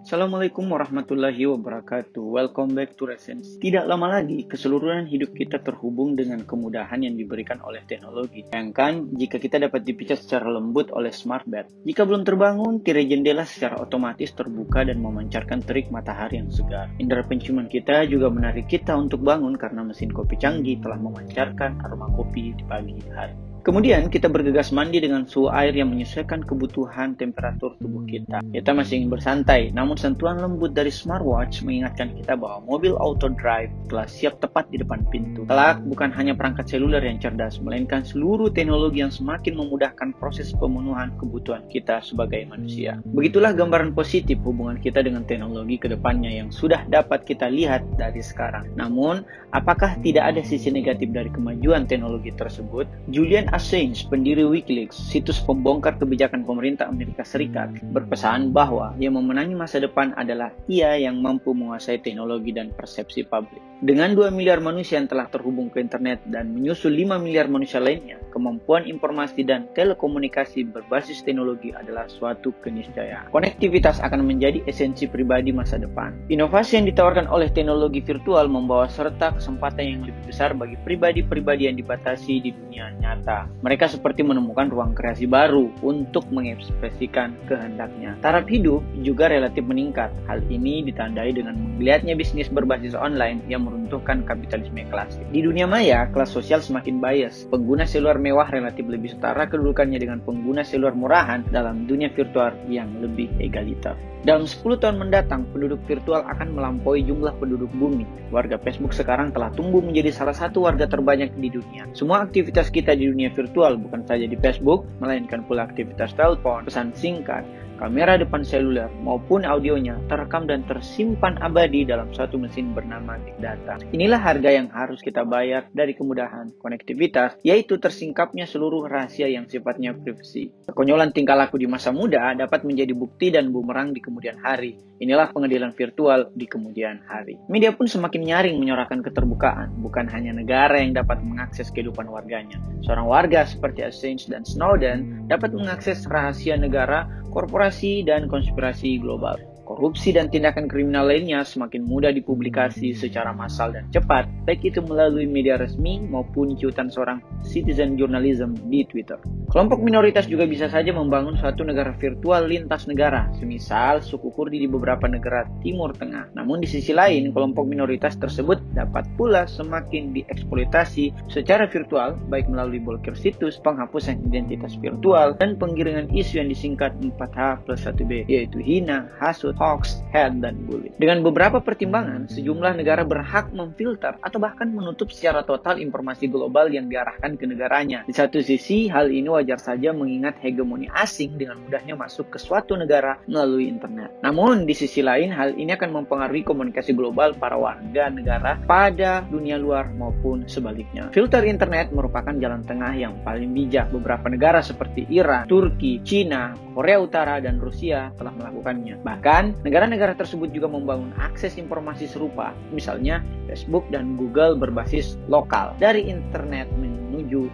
Assalamualaikum warahmatullahi wabarakatuh. Welcome back to Resensi. Tidak lama lagi, keseluruhan hidup kita terhubung dengan kemudahan yang diberikan oleh teknologi. Bayangkan jika kita dapat dipijat secara lembut oleh smart bed. Jika belum terbangun, tirai jendela secara otomatis terbuka dan memancarkan terik matahari yang segar. Indera penciuman kita juga menarik kita untuk bangun karena mesin kopi canggih telah memancarkan aroma kopi di pagi hari. Kemudian kita bergegas mandi dengan suhu air yang menyesuaikan kebutuhan temperatur tubuh kita. Kita masih ingin bersantai, namun sentuhan lembut dari smartwatch mengingatkan kita bahwa mobil auto drive telah siap tepat di depan pintu. Kelak bukan hanya perangkat seluler yang cerdas, melainkan seluruh teknologi yang semakin memudahkan proses pemenuhan kebutuhan kita sebagai manusia. Begitulah gambaran positif hubungan kita dengan teknologi ke depannya yang sudah dapat kita lihat dari sekarang. Namun, apakah tidak ada sisi negatif dari kemajuan teknologi tersebut? Julian Assange, pendiri Wikileaks, situs pembongkar kebijakan pemerintah Amerika Serikat, berpesan bahwa yang memenangi masa depan adalah ia yang mampu menguasai teknologi dan persepsi publik. Dengan 2 miliar manusia yang telah terhubung ke internet dan menyusul 5 miliar manusia lainnya, kemampuan informasi dan telekomunikasi berbasis teknologi adalah suatu keniscayaan. Konektivitas akan menjadi esensi pribadi masa depan. Inovasi yang ditawarkan oleh teknologi virtual membawa serta kesempatan yang lebih besar bagi pribadi-pribadi yang dibatasi di dunia nyata mereka seperti menemukan ruang kreasi baru untuk mengekspresikan kehendaknya. Taraf hidup juga relatif meningkat. Hal ini ditandai dengan melihatnya bisnis berbasis online yang meruntuhkan kapitalisme klasik. Di dunia maya, kelas sosial semakin bias. Pengguna seluler mewah relatif lebih setara kedudukannya dengan pengguna seluler murahan dalam dunia virtual yang lebih egaliter. Dalam 10 tahun mendatang, penduduk virtual akan melampaui jumlah penduduk bumi. Warga Facebook sekarang telah tumbuh menjadi salah satu warga terbanyak di dunia. Semua aktivitas kita di dunia virtual bukan saja di Facebook, melainkan pula aktivitas telepon, pesan singkat, kamera depan seluler maupun audionya terekam dan tersimpan abadi dalam satu mesin bernama Big Data. Inilah harga yang harus kita bayar dari kemudahan konektivitas, yaitu tersingkapnya seluruh rahasia yang sifatnya privasi. Kekonyolan tingkah laku di masa muda dapat menjadi bukti dan bumerang di kemudian hari. Inilah pengadilan virtual di kemudian hari. Media pun semakin nyaring menyorakan keterbukaan, bukan hanya negara yang dapat mengakses kehidupan warganya. Seorang warga seperti Assange dan Snowden dapat mengakses rahasia negara korporasi dan konspirasi global. Korupsi dan tindakan kriminal lainnya semakin mudah dipublikasi secara massal dan cepat, baik itu melalui media resmi maupun cuitan seorang citizen journalism di Twitter. Kelompok minoritas juga bisa saja membangun suatu negara virtual lintas negara, semisal suku Kurdi di beberapa negara Timur Tengah. Namun di sisi lain, kelompok minoritas tersebut dapat pula semakin dieksploitasi secara virtual, baik melalui blokir situs, penghapusan identitas virtual, dan penggiringan isu yang disingkat 4H plus 1B, yaitu hina, hasut, hoax, head, dan bullying. Dengan beberapa pertimbangan, sejumlah negara berhak memfilter atau bahkan menutup secara total informasi global yang diarahkan ke negaranya. Di satu sisi, hal ini wajar saja mengingat hegemoni asing dengan mudahnya masuk ke suatu negara melalui internet. Namun, di sisi lain, hal ini akan mempengaruhi komunikasi global para warga negara pada dunia luar maupun sebaliknya. Filter internet merupakan jalan tengah yang paling bijak. Beberapa negara seperti Iran, Turki, Cina, Korea Utara, dan Rusia telah melakukannya. Bahkan, negara-negara tersebut juga membangun akses informasi serupa, misalnya Facebook dan Google berbasis lokal dari internet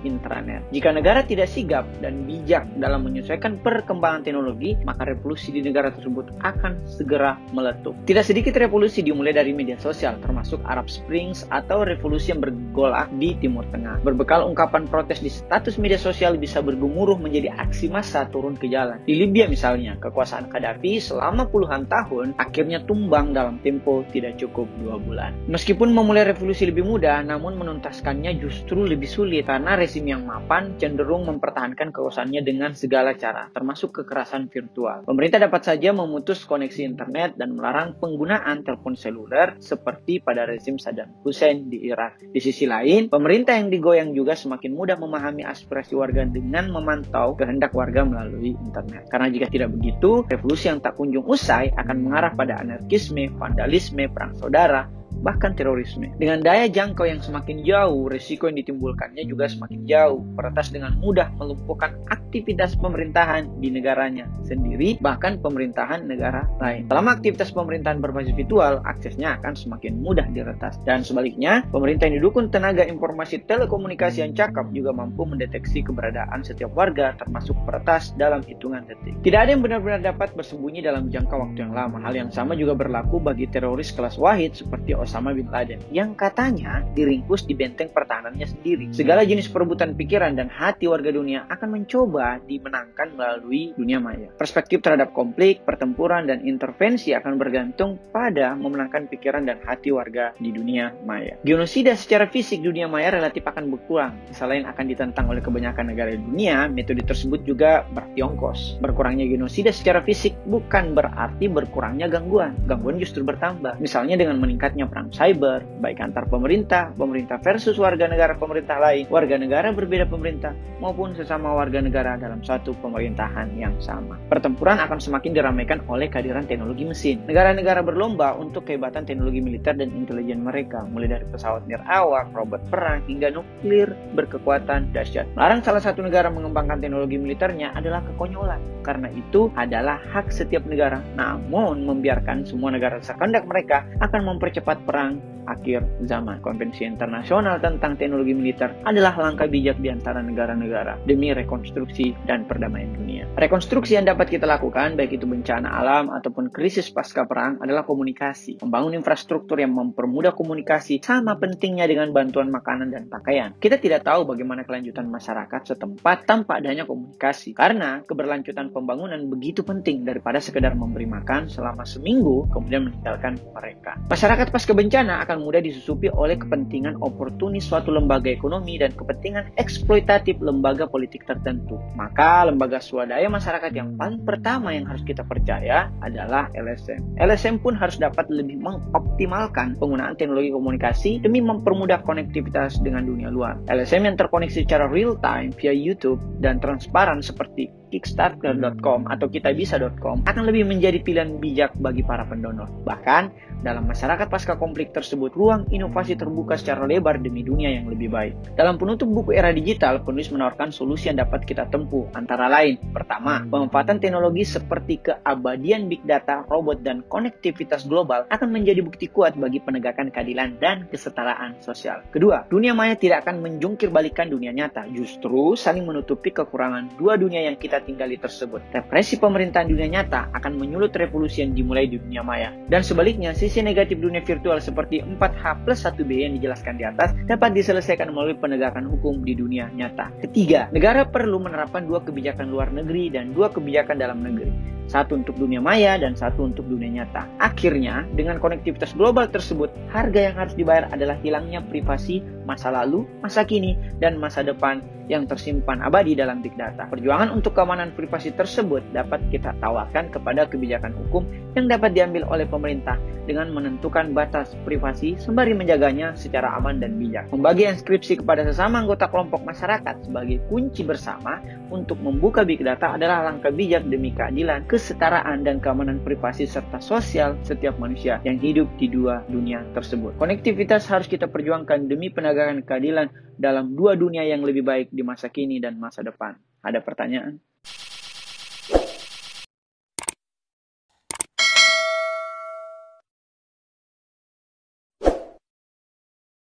intranet. Jika negara tidak sigap dan bijak dalam menyesuaikan perkembangan teknologi, maka revolusi di negara tersebut akan segera meletup. Tidak sedikit revolusi dimulai dari media sosial, termasuk Arab Springs atau revolusi yang bergolak di Timur Tengah. Berbekal ungkapan protes di status media sosial bisa bergemuruh menjadi aksi massa turun ke jalan. Di Libya misalnya, kekuasaan Gaddafi selama puluhan tahun akhirnya tumbang dalam tempo tidak cukup dua bulan. Meskipun memulai revolusi lebih mudah, namun menuntaskannya justru lebih sulit karena rezim yang mapan cenderung mempertahankan kekuasaannya dengan segala cara, termasuk kekerasan virtual. Pemerintah dapat saja memutus koneksi internet dan melarang penggunaan telepon seluler seperti pada rezim Saddam Hussein di Irak. Di sisi lain, pemerintah yang digoyang juga semakin mudah memahami aspirasi warga dengan memantau kehendak warga melalui internet. Karena jika tidak begitu, revolusi yang tak kunjung usai akan mengarah pada anarkisme, vandalisme, perang saudara, bahkan terorisme. Dengan daya jangkau yang semakin jauh, risiko yang ditimbulkannya juga semakin jauh. Peretas dengan mudah melumpuhkan aktivitas pemerintahan di negaranya sendiri, bahkan pemerintahan negara lain. Selama aktivitas pemerintahan berbasis virtual, aksesnya akan semakin mudah diretas. Dan sebaliknya, pemerintah yang didukung tenaga informasi telekomunikasi yang cakap juga mampu mendeteksi keberadaan setiap warga, termasuk peretas dalam hitungan detik. Tidak ada yang benar-benar dapat bersembunyi dalam jangka waktu yang lama. Hal yang sama juga berlaku bagi teroris kelas wahid seperti Osama bin Laden, yang katanya diringkus di benteng pertahanannya sendiri. Segala jenis perebutan pikiran dan hati warga dunia akan mencoba dimenangkan melalui dunia maya. Perspektif terhadap konflik, pertempuran, dan intervensi akan bergantung pada memenangkan pikiran dan hati warga di dunia maya. Genosida secara fisik dunia maya relatif akan berkurang. Selain akan ditentang oleh kebanyakan negara di dunia, metode tersebut juga berarti ongkos. Berkurangnya genosida secara fisik bukan berarti berkurangnya gangguan. Gangguan justru bertambah. Misalnya dengan meningkatnya perang cyber, baik antar pemerintah, pemerintah versus warga negara pemerintah lain, warga negara berbeda pemerintah, maupun sesama warga negara dalam satu pemerintahan yang sama. Pertempuran akan semakin diramaikan oleh kehadiran teknologi mesin. Negara-negara berlomba untuk kehebatan teknologi militer dan intelijen mereka, mulai dari pesawat nirawak, robot perang, hingga nuklir berkekuatan dahsyat. Melarang salah satu negara mengembangkan teknologi militernya adalah kekonyolan, karena itu adalah hak setiap negara. Namun, membiarkan semua negara sekendak mereka akan mempercepat perang akhir zaman. Konvensi internasional tentang teknologi militer adalah langkah bijak di antara negara-negara demi rekonstruksi dan perdamaian dunia. Rekonstruksi yang dapat kita lakukan, baik itu bencana alam ataupun krisis pasca perang, adalah komunikasi. Membangun infrastruktur yang mempermudah komunikasi sama pentingnya dengan bantuan makanan dan pakaian. Kita tidak tahu bagaimana kelanjutan masyarakat setempat tanpa adanya komunikasi. Karena keberlanjutan pembangunan begitu penting daripada sekedar memberi makan selama seminggu kemudian meninggalkan mereka. Masyarakat pasca bencana akan mudah disusupi oleh kepentingan oportunis suatu lembaga ekonomi dan kepentingan eksploitatif lembaga politik tertentu. Maka lembaga swadaya masyarakat yang paling pertama yang harus kita percaya adalah LSM. LSM pun harus dapat lebih mengoptimalkan penggunaan teknologi komunikasi demi mempermudah konektivitas dengan dunia luar. LSM yang terkoneksi secara real time via YouTube dan transparan seperti kickstarter.com atau kitabisa.com akan lebih menjadi pilihan bijak bagi para pendonor. Bahkan, dalam masyarakat pasca konflik tersebut, ruang inovasi terbuka secara lebar demi dunia yang lebih baik. Dalam penutup buku era digital, penulis menawarkan solusi yang dapat kita tempuh, antara lain, pertama, pemanfaatan teknologi seperti keabadian big data, robot, dan konektivitas global akan menjadi bukti kuat bagi penegakan keadilan dan kesetaraan sosial. Kedua, dunia maya tidak akan menjungkir balikan dunia nyata, justru saling menutupi kekurangan dua dunia yang tinggali tersebut. Represi pemerintahan dunia nyata akan menyulut revolusi yang dimulai di dunia maya. Dan sebaliknya, sisi negatif dunia virtual seperti 4H plus 1B yang dijelaskan di atas dapat diselesaikan melalui penegakan hukum di dunia nyata. Ketiga, negara perlu menerapkan dua kebijakan luar negeri dan dua kebijakan dalam negeri satu untuk dunia maya dan satu untuk dunia nyata. Akhirnya, dengan konektivitas global tersebut, harga yang harus dibayar adalah hilangnya privasi masa lalu, masa kini, dan masa depan yang tersimpan abadi dalam big data. Perjuangan untuk keamanan privasi tersebut dapat kita tawarkan kepada kebijakan hukum yang dapat diambil oleh pemerintah dengan menentukan batas privasi sembari menjaganya secara aman dan bijak. Membagi inskripsi kepada sesama anggota kelompok masyarakat sebagai kunci bersama untuk membuka big data adalah langkah bijak demi keadilan, kesetaraan, dan keamanan privasi serta sosial setiap manusia yang hidup di dua dunia tersebut. Konektivitas harus kita perjuangkan demi penegakan keadilan dalam dua dunia yang lebih baik di masa kini dan masa depan. Ada pertanyaan?